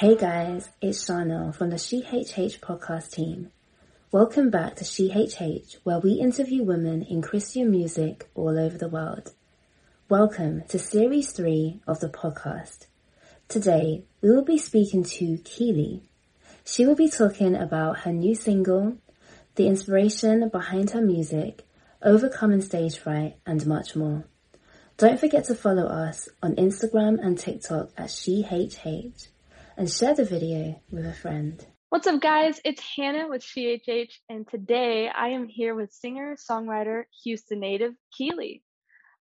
Hey guys, it's Chanel from the SheHH podcast team. Welcome back to SheHH, where we interview women in Christian music all over the world. Welcome to series three of the podcast. Today, we will be speaking to Keilee. She will be talking about her new single, the inspiration behind her music, overcoming stage fright, and much more. Don't forget to follow us on Instagram and TikTok at SheHH and share the video with a friend. What's up, guys? It's Hannah with SheHH, and today I am here with singer songwriter Houston native Keilee.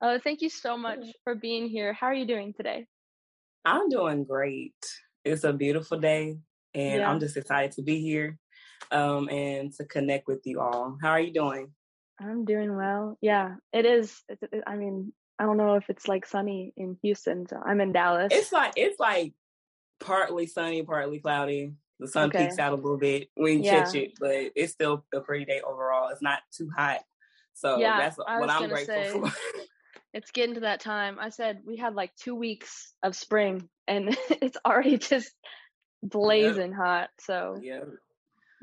Uh, thank you so much for being here. How are you doing today? I'm doing great. It's a beautiful day, and yeah. I'm just excited to be here um, and to connect with you all. How are you doing? I'm doing well. Yeah, it is. It, it, I mean, I don't know if it's like sunny in Houston. So I'm in Dallas. It's like it's like partly sunny, partly cloudy. The sun okay. peaks out a little bit when you yeah. catch it, but it's still a pretty day overall. It's not too hot. So yeah, that's what I'm grateful say, for. it's getting to that time. I said we had like two weeks of spring and it's already just blazing hot. So yeah.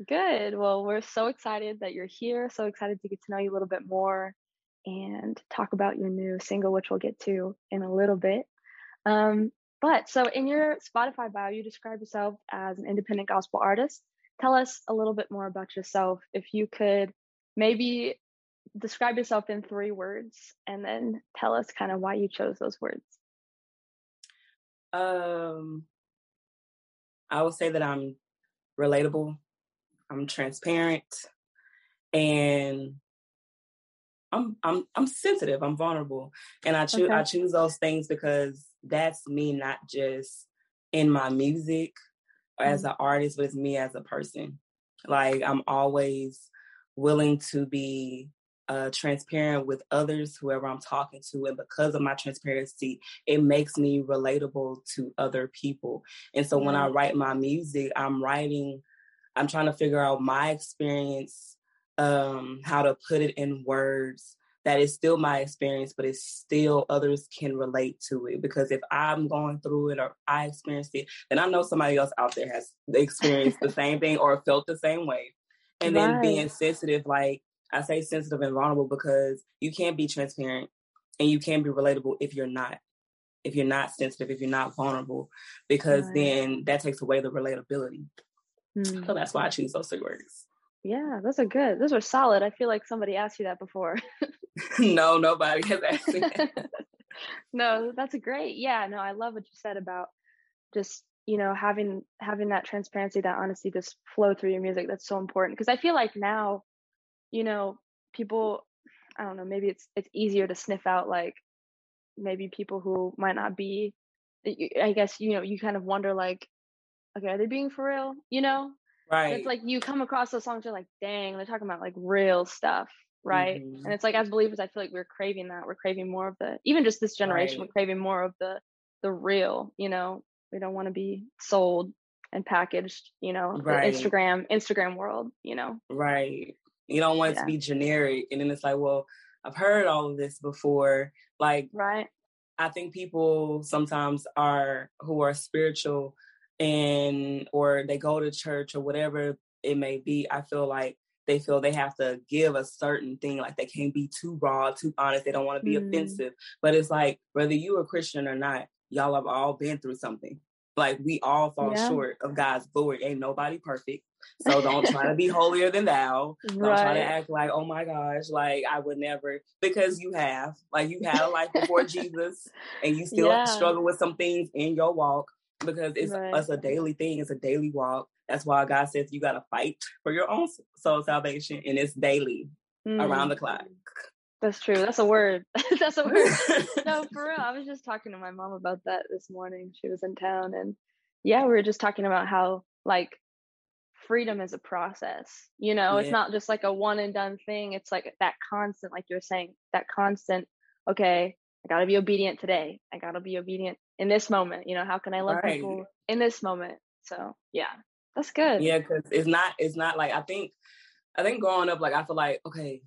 Good. Well, we're so excited that you're here. So excited to get to know you a little bit more and talk about your new single, which we'll get to in a little bit. Um, but so in your Spotify bio, you describe yourself as an independent gospel artist. Tell us a little bit more about yourself. If you could maybe describe yourself in three words and then tell us kind of why you chose those words. Um, I would say that I'm relatable, I'm transparent, and I'm I'm I'm sensitive. I'm vulnerable, and I choose okay. I choose those things because that's me not just in my music or as mm-hmm. an artist, but it's me as a person. Like I'm always willing to be uh, transparent with others, whoever I'm talking to, and because of my transparency, it makes me relatable to other people. And so when I write my music, I'm writing, I'm trying to figure out my experience, um, how to put it in words that is still my experience, but it's still others can relate to it. Because if I'm going through it or I experienced it, then I know somebody else out there has experienced the same thing or felt the same way. And right. then being sensitive, like I say sensitive and vulnerable because you can't be transparent and you can't be relatable if you're not. If you're not sensitive, if you're not vulnerable, because right. then that takes away the relatability. Mm. So that's why I choose those three words. Yeah, those are good. Those are solid. I feel like somebody asked you that before. no, nobody has asked me. no, that's great. Yeah, no, I love what you said about just you know having having that transparency, that honesty, just flow through your music. That's so important because I feel like now, you know, people. I don't know. Maybe it's it's easier to sniff out like maybe people who might not be. I guess you know you kind of wonder like, okay, are they being for real? You know, Right. It's like you come across those songs, you're like, dang, they're talking about like real stuff, right? Mm-hmm. And it's like as believers, I feel like we're craving that. We're craving more of the even just this generation, right. we're craving more of the the real, you know. We don't want to be sold and packaged, you know, right. Instagram, Instagram world, you know. Right. You don't want it yeah. to be generic. And then it's like, well, I've heard all of this before. Like right. I think people sometimes are who are spiritual and or they go to church or whatever it may be, I feel like they feel they have to give a certain thing, like they can't be too raw, too honest. They don't want to be mm. offensive. But it's like whether you a Christian or not, y'all have all been through something. Like we all fall yeah. short of God's glory. Ain't nobody perfect. So don't try to be holier than thou. Don't right. try to act like, oh my gosh, like I would never because you have. Like you had a life before Jesus and you still yeah. struggle with some things in your walk because it's right. it's a daily thing. It's a daily walk. That's why God says you got to fight for your own soul salvation, and it's daily, mm. around the clock. That's true. That's a word. That's a word. no, for real. I was just talking to my mom about that this morning. She was in town, and yeah, we were just talking about how like freedom is a process. You know, yeah. it's not just like a one and done thing. It's like that constant, like you're saying, that constant. Okay, I got to be obedient today. I got to be obedient in this moment. You know, how can I love right. people in this moment? So yeah, that's good. Yeah, because it's not. It's not like I think. I think growing up, like I feel like okay,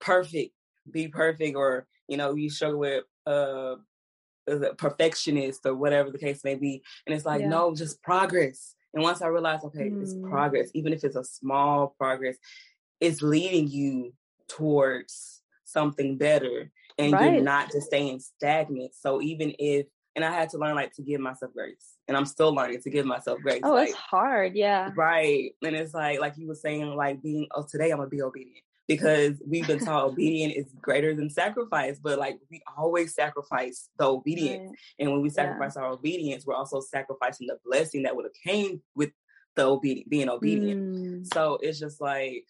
perfect, be perfect, or you know, you struggle with uh a perfectionist or whatever the case may be. And it's like, yeah. no, just progress. And once I realized, okay, mm. it's progress, even if it's a small progress, it's leading you towards something better and right. you're not just staying stagnant. So even if and I had to learn like to give myself grace. And I'm still learning to give myself grace. Oh, like, it's hard, yeah. Right. And it's like like you were saying, like being oh today I'm gonna be obedient. Because we've been taught obedient is greater than sacrifice, but like we always sacrifice the obedience. Right. And when we sacrifice yeah. our obedience, we're also sacrificing the blessing that would have came with the obedient being obedient. Mm. So it's just like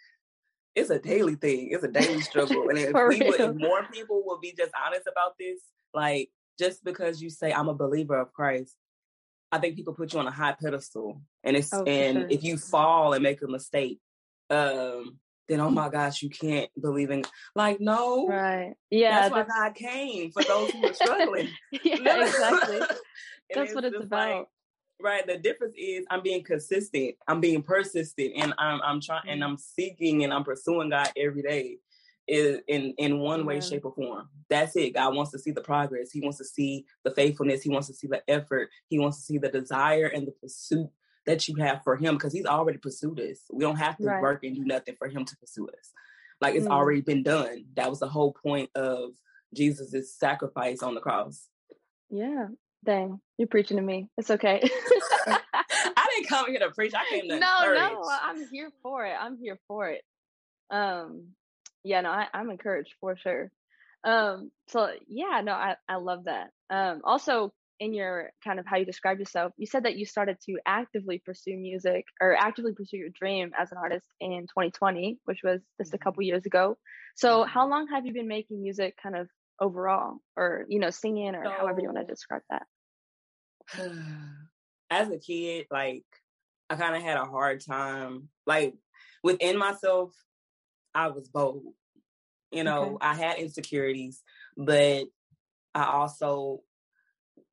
it's a daily thing. It's a daily struggle. And if would, if more people will be just honest about this, like just because you say I'm a believer of Christ, I think people put you on a high pedestal. And it's oh, and sure. if you fall and make a mistake, um, then oh my gosh, you can't believe in like no. Right. Yeah. That's, that's... why God came for those who are struggling. yeah, exactly. that's what it's about. Like, right. The difference is I'm being consistent, I'm being persistent, and I'm I'm trying and mm-hmm. I'm seeking and I'm pursuing God every day is in in one way shape or form. That's it. God wants to see the progress. He wants to see the faithfulness. He wants to see the effort. He wants to see the desire and the pursuit that you have for him because he's already pursued us. We don't have to right. work and do nothing for him to pursue us. Like it's mm. already been done. That was the whole point of jesus's sacrifice on the cross. Yeah dang you're preaching to me it's okay i didn't come here to preach i came to no encourage. no i'm here for it i'm here for it um yeah, no, I, I'm encouraged for sure. Um, so yeah, no, I, I love that. Um, also in your kind of how you describe yourself, you said that you started to actively pursue music or actively pursue your dream as an artist in 2020, which was just a couple mm-hmm. years ago. So mm-hmm. how long have you been making music kind of overall or, you know, singing or so, however you want to describe that? As a kid, like I kind of had a hard time, like within myself, I was bold. You know, okay. I had insecurities, but I also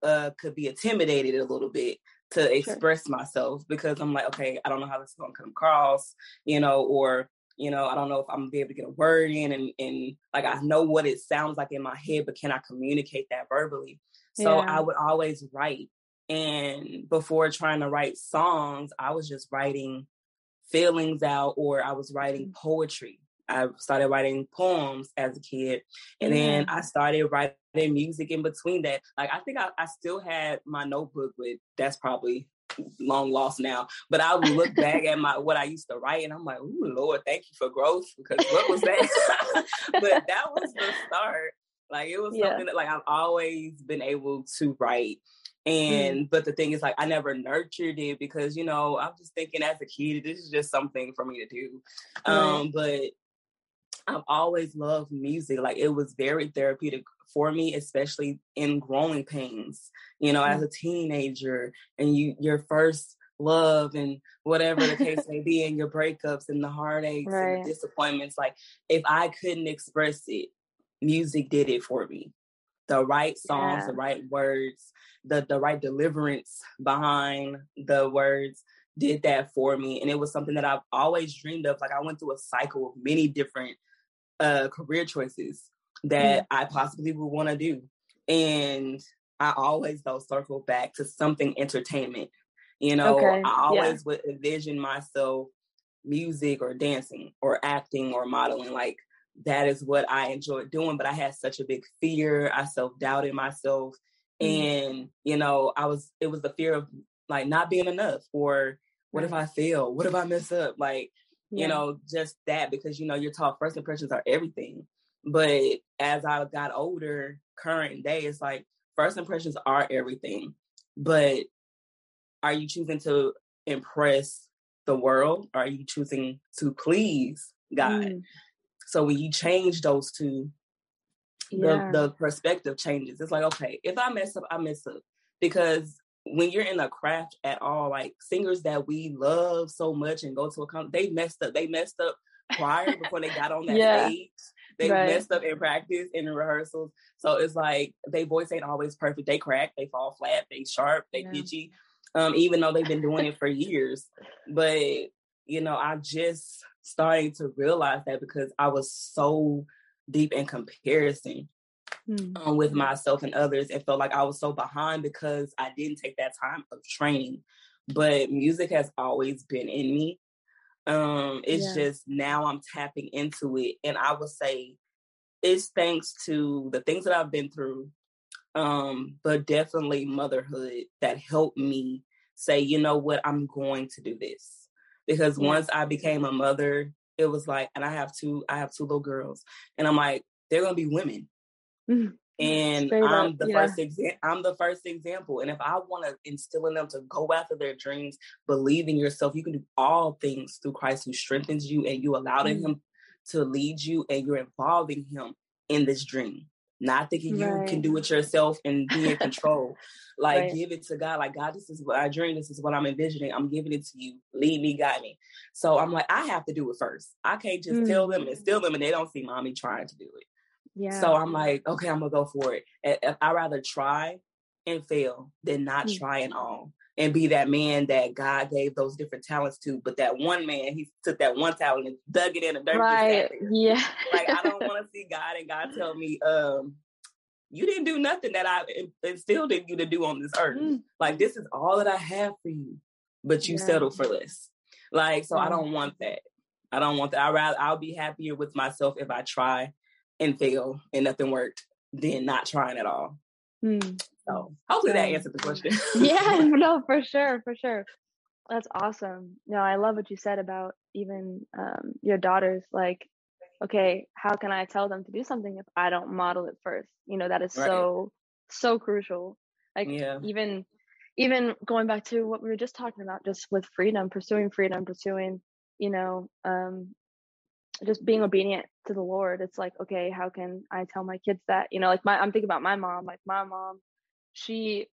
uh, could be intimidated a little bit to express sure. myself because I'm like, okay, I don't know how this is going to come across, you know, or you know, I don't know if I'm gonna be able to get a word in, and and like I know what it sounds like in my head, but can I communicate that verbally? So yeah. I would always write, and before trying to write songs, I was just writing feelings out, or I was writing mm. poetry. I started writing poems as a kid, and then I started writing music in between that. Like I think I, I still had my notebook with that's probably long lost now. But I would look back at my what I used to write, and I'm like, oh Lord, thank you for growth." Because what was that? but that was the start. Like it was yeah. something that like I've always been able to write. Mm. And mm. but the thing is like I never nurtured it because you know I'm just thinking as a kid this is just something for me to do. Right. Um but I've always loved music. Like it was very therapeutic for me, especially in growing pains. You know, mm-hmm. as a teenager, and you your first love and whatever the case may be, and your breakups and the heartaches right. and the disappointments. Like if I couldn't express it, music did it for me. The right songs, yeah. the right words, the the right deliverance behind the words did that for me and it was something that I've always dreamed of like I went through a cycle of many different uh, career choices that mm-hmm. I possibly would want to do. And I always though circle back to something entertainment. You know, okay. I always yeah. would envision myself music or dancing or acting or modeling. Like that is what I enjoyed doing, but I had such a big fear. I self doubted myself. Mm-hmm. And, you know, I was, it was the fear of like not being enough or what if I fail? What if I mess up? Like, yeah. you know, just that because you know you're taught first impressions are everything. But as I got older, current day, it's like first impressions are everything. But are you choosing to impress the world? Or are you choosing to please God? Mm. So when you change those two, yeah. the, the perspective changes. It's like, okay, if I mess up, I mess up. Because when you're in a craft at all, like singers that we love so much and go to a concert, they messed up. They messed up prior before they got on that yeah. stage. They right. messed up in practice in rehearsals. So it's like they voice ain't always perfect. They crack, they fall flat, they sharp, they yeah. pitchy. Um, even though they've been doing it for years. But you know, I just starting to realize that because I was so deep in comparison mm. um, with myself and others and felt like I was so behind because I didn't take that time of training. But music has always been in me. Um, it's yeah. just now I'm tapping into it. And I would say it's thanks to the things that I've been through, um, but definitely motherhood that helped me say, you know what, I'm going to do this. Because yeah. once I became a mother, it was like, and I have two, I have two little girls, and I'm like, they're gonna be women. Mm-hmm. And Straight I'm up, the yeah. first example. I'm the first example. And if I want to instill in them to go after their dreams, believe in yourself, you can do all things through Christ who strengthens you, and you allowed mm-hmm. Him to lead you, and you're involving Him in this dream. Not thinking right. you can do it yourself and be in control. like right. give it to God. Like God, this is what I dream. This is what I'm envisioning. I'm giving it to you. Lead me, guide me. So I'm like, I have to do it first. I can't just mm. tell them and steal them, and they don't see mommy trying to do it. Yeah. So I'm like, okay, I'm gonna go for it. I rather try and fail than not mm. try at all and be that man that God gave those different talents to. But that one man, he took that one talent and dug it in a dirt. Right. Yeah. like I don't want to see God and God tell me, um, you didn't do nothing that I instilled in you to do on this earth. Mm. Like this is all that I have for you, but you yeah. settle for less. Like so, mm. I don't want that. I don't want that. I rather I'll be happier with myself if I try and fail and nothing worked than not trying at all. Mm. So hopefully that answered the question. yeah, no, for sure, for sure. That's awesome. No, I love what you said about even um, your daughters. Like, okay, how can I tell them to do something if I don't model it first? You know, that is right. so so crucial. Like, yeah. even even going back to what we were just talking about, just with freedom, pursuing freedom, pursuing, you know, um, just being obedient to the Lord. It's like, okay, how can I tell my kids that? You know, like my I'm thinking about my mom. Like my mom, she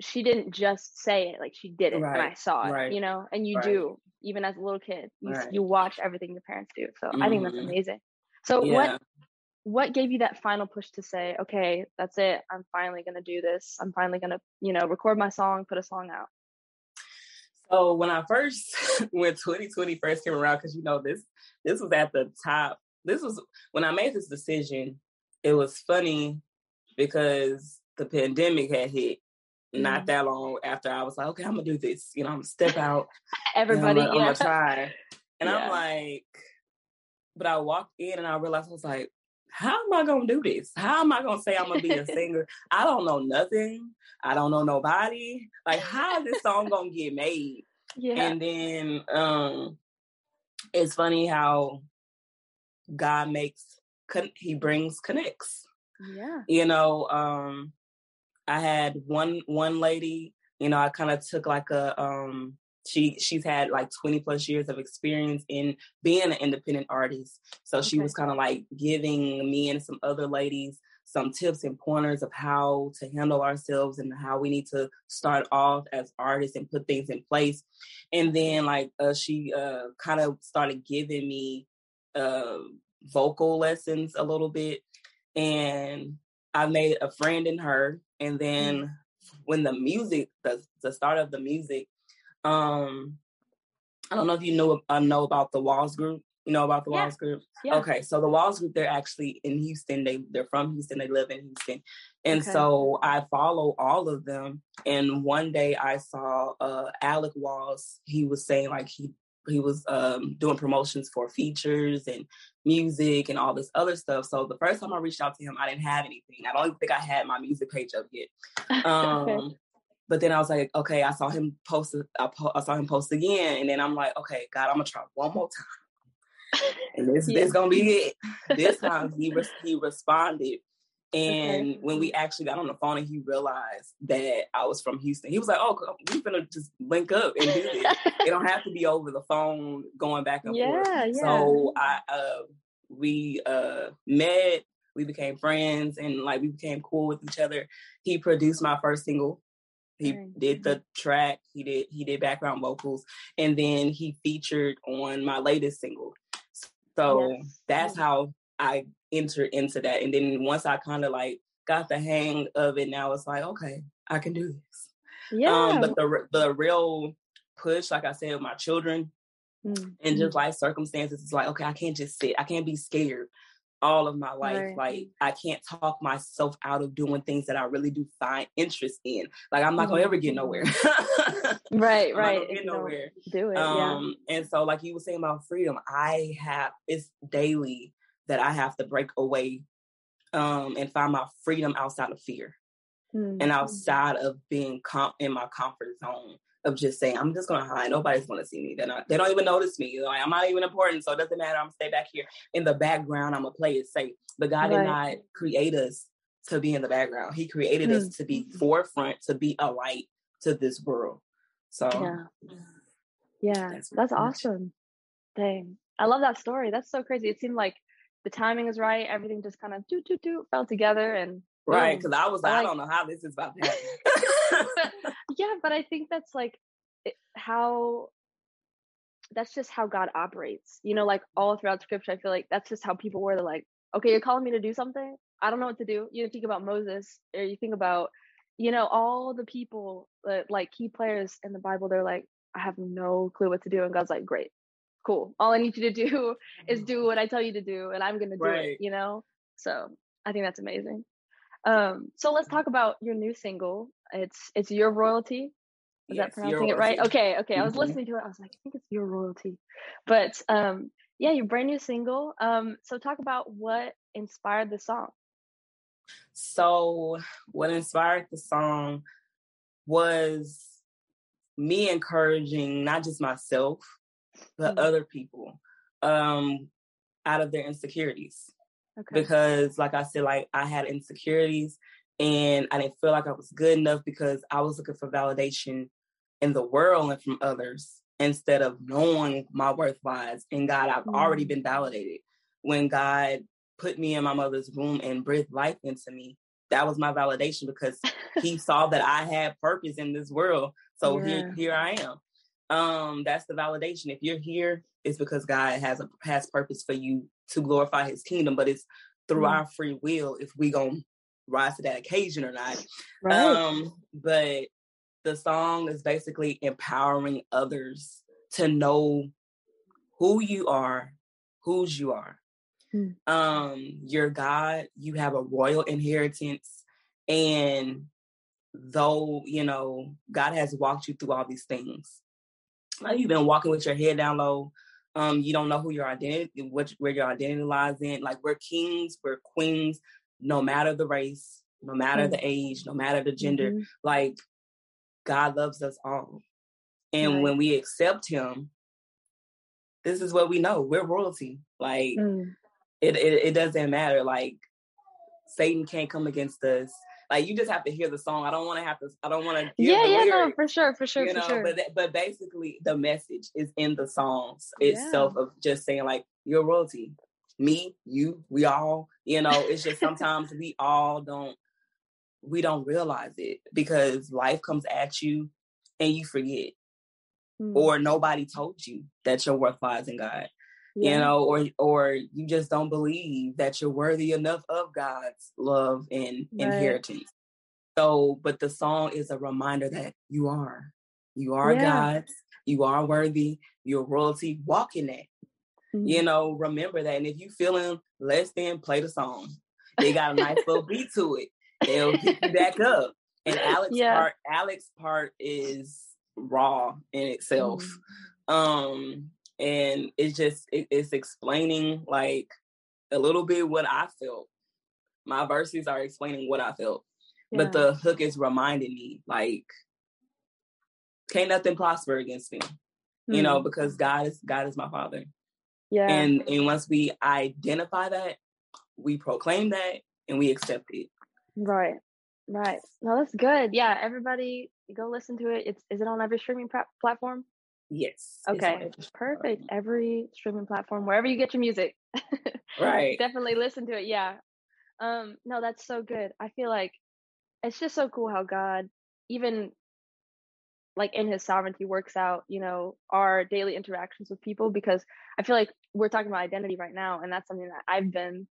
she didn't just say it, like she did it, right. and I saw it. Right. You know, and you right. do even as a little kid. You you watch everything your parents do. So mm-hmm. I think that's mm-hmm. amazing. So yeah. what what gave you that final push to say, okay, that's it. I'm finally gonna do this. I'm finally gonna, you know, record my song, put a song out. So when I first when 2020 first came around, because you know this this was at the top. This was when I made this decision. It was funny because the pandemic had hit mm-hmm. not that long after I was like, okay, I'm gonna do this. You know, I'm gonna step out. Everybody, I'm, yeah. I'm gonna try. And yeah. I'm like, but I walked in and I realized I was like, how am I gonna do this? How am I gonna say I'm gonna be a singer? I don't know nothing. I don't know nobody. Like, how is this song gonna get made? Yeah. And then um it's funny how God makes he brings connects. Yeah. You know, um I had one one lady, you know, I kind of took like a um she she's had like 20 plus years of experience in being an independent artist. So okay. she was kind of like giving me and some other ladies some tips and pointers of how to handle ourselves and how we need to start off as artists and put things in place. And then like uh, she uh, kind of started giving me uh, vocal lessons a little bit. And I made a friend in her. And then mm. when the music, the, the start of the music, um, I don't know if you know uh, know about the Walls Group. You know about the yeah. Walls Group? Yeah. Okay, so the Walls Group, they're actually in Houston. They they're from Houston. They live in Houston, and okay. so I follow all of them. And one day I saw uh, Alec Walls. He was saying like he he was um, doing promotions for features and music and all this other stuff. So the first time I reached out to him, I didn't have anything. I don't even think I had my music page up yet. Um, okay. But then I was like, okay, I saw him post. I, po- I saw him post again, and then I'm like, okay, God, I'm gonna try one more time and this yeah. this gonna be it. This time he re- he responded, and okay. when we actually got on the phone and he realized that I was from Houston, he was like, "Oh, we're gonna just link up and do this. it don't have to be over the phone, going back and yeah, forth." Yeah. So I uh, we uh, met. We became friends and like we became cool with each other. He produced my first single. He did the track. He did he did background vocals, and then he featured on my latest single. So yes. that's how I entered into that. And then once I kind of like got the hang of it, now it's like, okay, I can do this. Um, yeah. Um, but the the real push, like I said, with my children mm-hmm. and just life circumstances, it's like, okay, I can't just sit. I can't be scared all of my life. Right. Like I can't talk myself out of doing things that I really do find interest in. Like I'm not gonna ever get nowhere. right, right. Get nowhere. Do it. Um, yeah. and so like you were saying about freedom, I have it's daily that I have to break away um and find my freedom outside of fear. Mm-hmm. And outside of being com- in my comfort zone of just saying, I'm just gonna hide. Nobody's gonna see me. They're not, they don't even notice me. Like, I'm not even important, so it doesn't matter. I'm gonna stay back here in the background. I'm gonna play it safe. But God right. did not create us to be in the background. He created mm-hmm. us to be forefront, to be a light to this world. So yeah, yeah, that's, that's awesome. Dang, I love that story. That's so crazy. It seemed like the timing is right. Everything just kind of do do do fell together and right. Because I was like, I don't know how this is about to happen. yeah, but I think that's like how that's just how God operates. You know, like all throughout scripture, I feel like that's just how people were. They're like, okay, you're calling me to do something. I don't know what to do. You think about Moses, or you think about, you know, all the people that like key players in the Bible. They're like, I have no clue what to do, and God's like, great, cool. All I need you to do is do what I tell you to do, and I'm gonna do right. it. You know, so I think that's amazing. Um, so let's talk about your new single. It's it's your royalty. Is yes, that pronouncing it right? Okay, okay. Mm-hmm. I was mm-hmm. listening to it. I was like, I think it's your royalty. But um, yeah, your brand new single. Um, so talk about what inspired the song. So what inspired the song was me encouraging not just myself, but mm-hmm. other people um, out of their insecurities. Okay. Because, like I said, like I had insecurities and I didn't feel like I was good enough because I was looking for validation in the world and from others instead of knowing my worth lies in God. I've mm. already been validated. When God put me in my mother's womb and breathed life into me, that was my validation because He saw that I had purpose in this world. So yeah. here, here I am. Um, that's the validation. If you're here, it's because God has a has purpose for you to glorify his kingdom, but it's through mm. our free will if we gonna rise to that occasion or not. Right. Um, but the song is basically empowering others to know who you are, whose you are. Mm. Um, you're God, you have a royal inheritance, and though you know God has walked you through all these things, you've been walking with your head down low, um, you don't know who your identity, what where your identity lies in. Like we're kings, we're queens, no matter the race, no matter mm-hmm. the age, no matter the gender. Mm-hmm. Like God loves us all, and right. when we accept Him, this is what we know: we're royalty. Like mm. it, it, it doesn't matter. Like Satan can't come against us. Like you just have to hear the song. I don't want to have to. I don't want to. Yeah, yeah, lyrics, no, for sure, for sure, you for sure. But but basically, the message is in the songs itself yeah. of just saying like your royalty, me, you, we all. You know, it's just sometimes we all don't we don't realize it because life comes at you and you forget. Mm. Or nobody told you that your worth lies in God yeah. you know or or you just don't believe that you're worthy enough of god's love and right. inheritance so but the song is a reminder that you are you are yeah. god's you are worthy you're royalty walk in that mm-hmm. you know remember that and if you feeling less than play the song they got a nice little beat to it they'll pick you back up and alex yeah. part alex part is raw in itself mm-hmm. um and it's just it, it's explaining like a little bit what I felt. My verses are explaining what I felt, yeah. but the hook is reminding me like can't nothing prosper against me, mm-hmm. you know, hmm. because God is God is my Father. Yeah, and and once we identify that, we proclaim that and we accept it. Right, right. No, that's good. Yeah, everybody go listen to it. It's is it on every streaming platform? Yes. Okay. Perfect. Every streaming platform, wherever you get your music. right. Definitely listen to it. Yeah. Um, no, that's so good. I feel like it's just so cool how God, even like in his sovereignty, works out, you know, our daily interactions with people because I feel like we're talking about identity right now, and that's something that I've been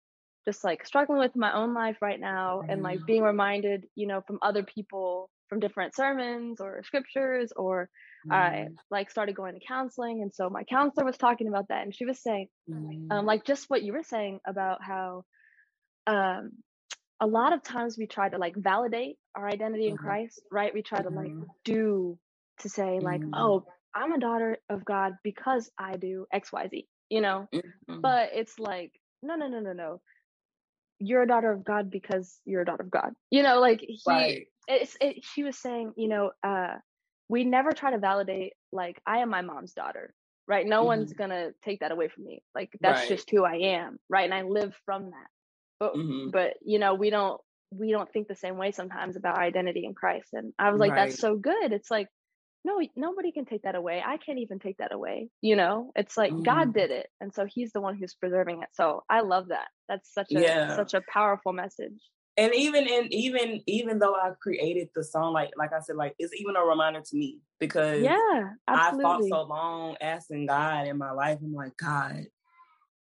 just like struggling with my own life right now and like being reminded, you know, from other people from different sermons or scriptures or mm. I like started going to counseling and so my counselor was talking about that and she was saying mm. um, like just what you were saying about how um a lot of times we try to like validate our identity in mm-hmm. Christ, right? We try to like mm-hmm. do to say like, mm-hmm. oh, I'm a daughter of God because I do XYZ, you know? Mm-hmm. But it's like, no, no, no, no, no. You're a daughter of God because you're a daughter of God. You know, like he right. It's it, she was saying, you know, uh we never try to validate like I am my mom's daughter, right? No one's mm-hmm. gonna take that away from me. Like that's right. just who I am, right? And I live from that but mm-hmm. but you know we don't we don't think the same way sometimes about identity in Christ and I was like right. that's so good it's like no nobody can take that away I can't even take that away you know it's like mm-hmm. God did it and so he's the one who's preserving it so I love that that's such a yeah. such a powerful message and even and even even though I created the song, like like I said, like it's even a reminder to me because yeah, absolutely. I fought so long asking God in my life. I'm like, God,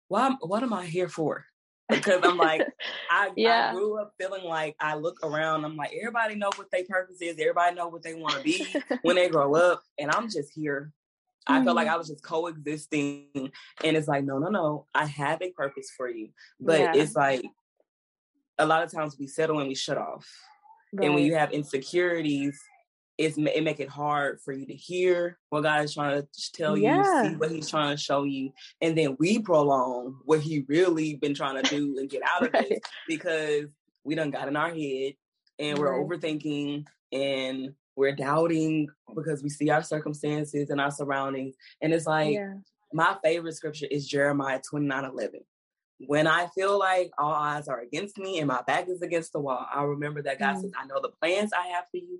why what am I here for? because I'm like, I, yeah. I, grew up feeling like I look around, I'm like, everybody know what their purpose is, everybody know what they want to be when they grow up, and I'm just here. Mm-hmm. I felt like I was just coexisting, and it's like, no, no, no, I have a purpose for you, but yeah. it's like a lot of times we settle and we shut off, right. and when you have insecurities, it's it make it hard for you to hear what God is trying to tell yeah. you, see what He's trying to show you, and then we prolong what He really been trying to do and get out of right. it because we done got in our head and we're right. overthinking and we're doubting because we see our circumstances and our surroundings, and it's like yeah. my favorite scripture is Jeremiah twenty nine eleven when I feel like all eyes are against me and my back is against the wall, i remember that God mm. says, I know the plans I have for you,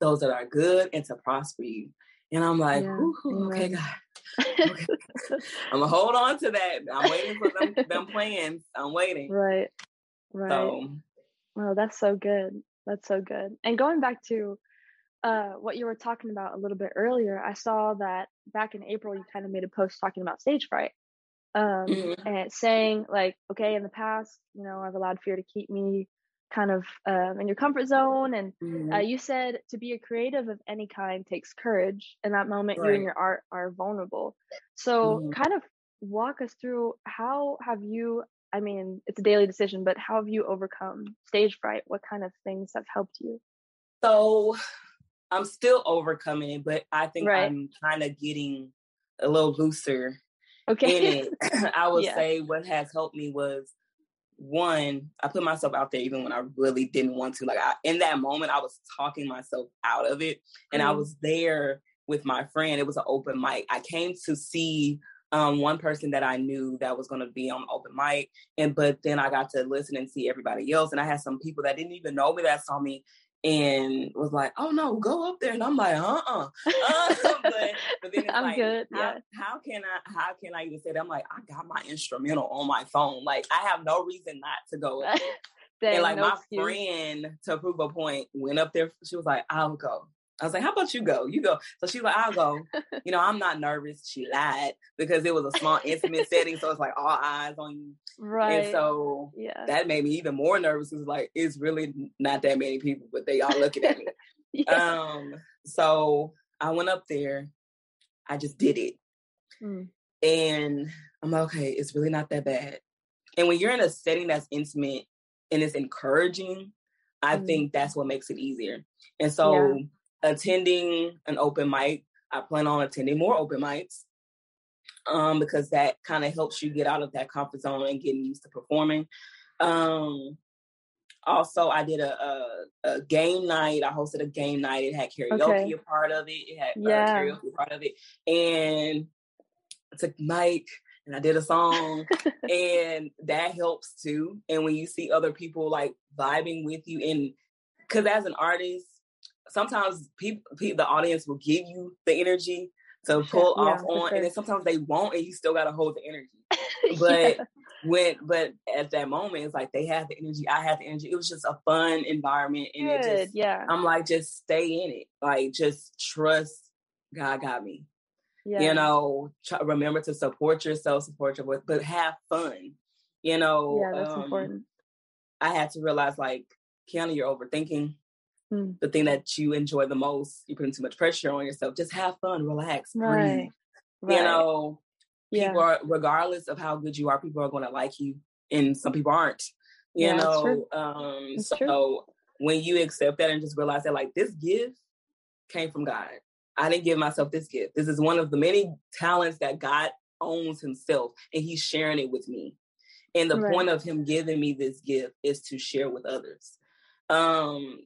those that are good and to prosper you. And I'm like, yeah. okay, God. Okay. I'm gonna hold on to that. I'm waiting for them, them plans. I'm waiting. Right. Right. So, oh, that's so good. That's so good. And going back to uh, what you were talking about a little bit earlier, I saw that back in April you kind of made a post talking about stage fright um, mm-hmm. and saying like, okay, in the past, you know, I've allowed fear to keep me kind of um, in your comfort zone. And uh, mm-hmm. uh, you said to be a creative of any kind takes courage. In that moment, right. you and your art are vulnerable. So, mm-hmm. kind of walk us through how have you? I mean, it's a daily decision, but how have you overcome stage fright? What kind of things have helped you? So, I'm still overcoming, it, but I think right. I'm kind of getting a little looser Okay. In it, I would yeah. say what has helped me was one, I put myself out there even when I really didn't want to. Like I, in that moment, I was talking myself out of it, and mm. I was there with my friend. It was an open mic. I came to see um, one person that I knew that was going to be on open mic, and but then I got to listen and see everybody else, and I had some people that didn't even know me that saw me and was like, "Oh no, go up there," and I'm like, "Uh, uh-uh. uh." but, but then it's I'm like, good. How, yeah. how can I? How can I even say that? I'm like, I got my instrumental on my phone. Like, I have no reason not to go. and like no my excuse. friend, to prove a point, went up there. She was like, "I'll go." I was like, how about you go? You go. So she's like, I'll go. you know, I'm not nervous. She lied because it was a small, intimate setting. So it's like all eyes on you. Right. And so yeah. that made me even more nervous. It's like, it's really not that many people, but they all looking at me. yeah. Um, so I went up there. I just did it. Mm. And I'm like, okay, it's really not that bad. And when you're in a setting that's intimate and it's encouraging, I mm. think that's what makes it easier. And so yeah attending an open mic. I plan on attending more open mics um, because that kind of helps you get out of that comfort zone and getting used to performing. Um, also, I did a, a, a, game night. I hosted a game night. It had karaoke okay. a part of it. It had uh, yeah. uh, karaoke part of it, and I took mic and I did a song, and that helps too. And when you see other people like vibing with you, and because as an artist, sometimes people, people, the audience will give you the energy to pull yeah, off on, sure. and then sometimes they won't, and you still got to hold the energy. But yeah. when, but at that moment, it's like they have the energy, I have the energy. It was just a fun environment, and Good, it just, yeah. I'm like, just stay in it, like just trust God got me. Yeah. You know, try, remember to support yourself, support your, but have fun. You know, yeah, that's um, important. I had to realize, like, Kiana, you're overthinking mm. the thing that you enjoy the most. You're putting too much pressure on yourself. Just have fun, relax, right. breathe. Right. You know, yeah. people are, regardless of how good you are, people are going to like you, and some people aren't. You yeah, know, um, so true. when you accept that and just realize that, like, this gift came from God. I didn't give myself this gift. This is one of the many talents that God owns himself and he's sharing it with me. And the right. point of him giving me this gift is to share with others. Um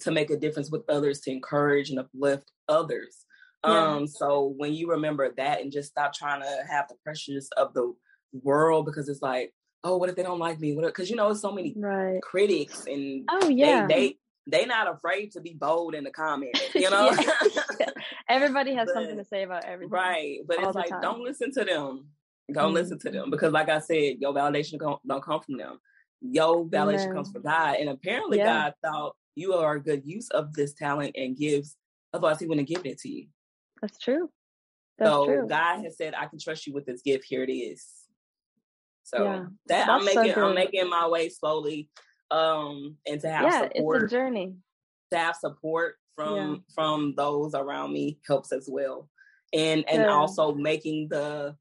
to make a difference with others, to encourage and uplift others. Yeah. Um so when you remember that and just stop trying to have the pressures of the world because it's like, oh, what if they don't like me? What because you know, so many right. critics and oh yeah, they, they they not afraid to be bold in the comments, you know. Everybody has but, something to say about everything, right? But it's like time. don't listen to them. Don't mm-hmm. listen to them because, like I said, your validation don't come from them. Your validation yeah. comes from God, and apparently yeah. God thought you are a good use of this talent and gives. Otherwise, He wouldn't give it to you. That's true. That's so true. God has said, "I can trust you with this gift. Here it is." So yeah. that That's I'm making, so I'm making my way slowly um and to have yeah, support it's a journey to have support from yeah. from those around me helps as well and and yeah. also making the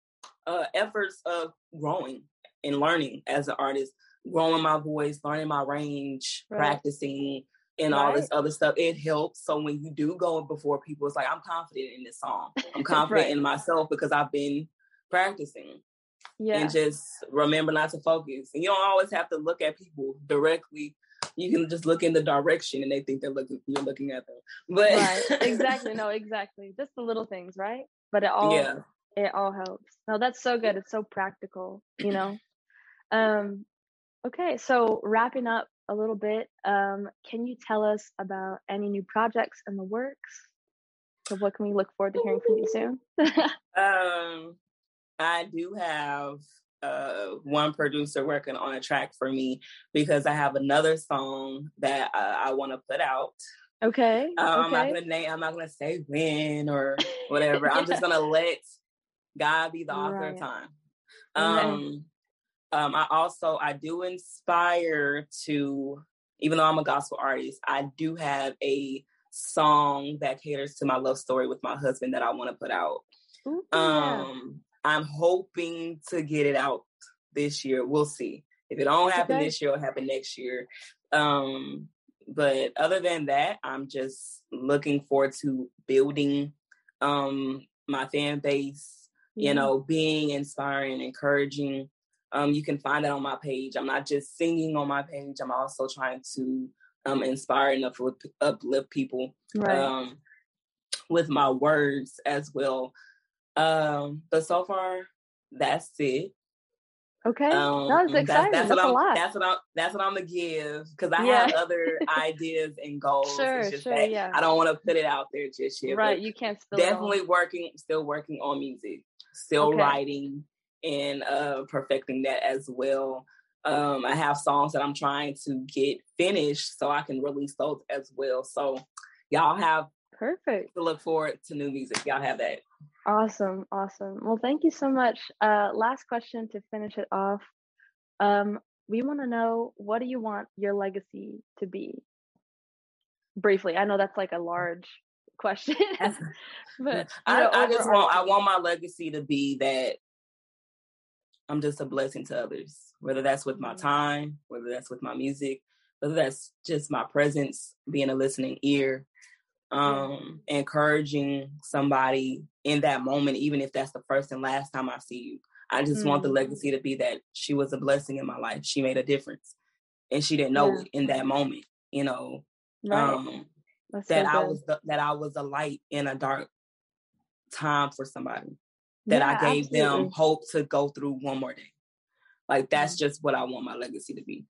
uh efforts of growing and learning as an artist growing my voice learning my range right. practicing and right. all this other stuff it helps so when you do go before people it's like i'm confident in this song i'm confident right. in myself because i've been practicing yeah. and just remember not to focus. And you don't always have to look at people directly. You can just look in the direction and they think they're looking you're looking at them. But right. exactly. No, exactly. Just the little things, right? But it all yeah. it all helps. No, that's so good. It's so practical, you know. um okay, so wrapping up a little bit, um, can you tell us about any new projects in the works? So what can we look forward to hearing from you soon? um I do have uh, one producer working on a track for me because I have another song that uh, I want to put out. Okay. Um, okay. I'm not gonna name. I'm not gonna say when or whatever. yeah. I'm just gonna let God be the author right. of time. Um, um, I also I do inspire to, even though I'm a gospel artist, I do have a song that caters to my love story with my husband that I want to put out. Ooh, um, I'm hoping to get it out this year. We'll see. If it don't happen okay. this year, it'll happen next year. Um, but other than that, I'm just looking forward to building um my fan base, yeah. you know, being inspiring, encouraging. Um, you can find that on my page. I'm not just singing on my page. I'm also trying to um inspire and uplift, uplift people right. um with my words as well. Um, but so far, that's it. Okay, um, that was exciting. That's, that's, that's what I'm, lot. That's what I'm. That's what I'm gonna give because I yeah. have other ideas and goals. Sure, sure, yeah. I don't want to put it out there just yet. Right, you can't. definitely working, still working on music, still okay. writing and uh perfecting that as well. Um, I have songs that I'm trying to get finished so I can release those as well. So y'all have perfect to look forward to new music. Y'all have that. Awesome, awesome. Well, thank you so much. Uh, last question to finish it off. Um, we want to know what do you want your legacy to be? Briefly, I know that's like a large question, but I, know, I just want I want my legacy to be that I'm just a blessing to others, whether that's with my mm-hmm. time, whether that's with my music, whether that's just my presence, being a listening ear, um, encouraging somebody in that moment, even if that's the first and last time I see you. I just mm-hmm. want the mm. legacy to be that she was a blessing in my life. She made a difference. And she didn't know yeah. it in that moment, you know. Right. Um, that so I was the, that I was a light in a dark time for somebody. That yeah, I gave absolutely. them hope to go through one more day. Like that's mm-hmm. just what I want my legacy to be.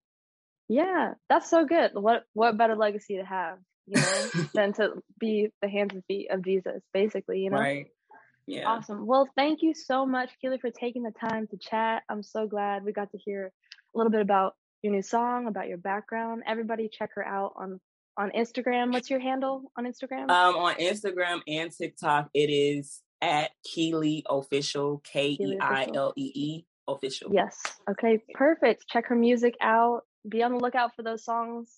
Yeah, that's so good. What what better legacy to have? you know, than to be the hands and feet of Jesus, basically, you know? Right. Yeah. Awesome. Well, thank you so much, Keilee, for taking the time to chat. I'm so glad we got to hear a little bit about your new song, about your background. Everybody check her out on on Instagram. What's your handle on Instagram? Um, on Instagram and TikTok, it is at Keilee Official, K E I L E E Official. Yes. Okay, perfect. Check her music out. Be on the lookout for those songs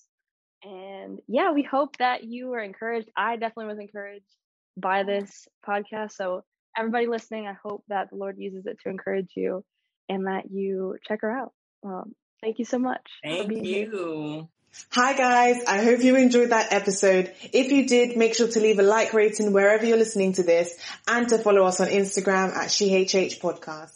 And yeah, we hope that you were encouraged. I definitely was encouraged by this podcast. So everybody listening, I hope that the Lord uses it to encourage you and that you check her out. Um, thank you so much. Thank you. Here. Hi guys, I hope you enjoyed that episode. If you did, make sure to leave a like rating wherever you're listening to this and to follow us on Instagram at SheHH Podcast.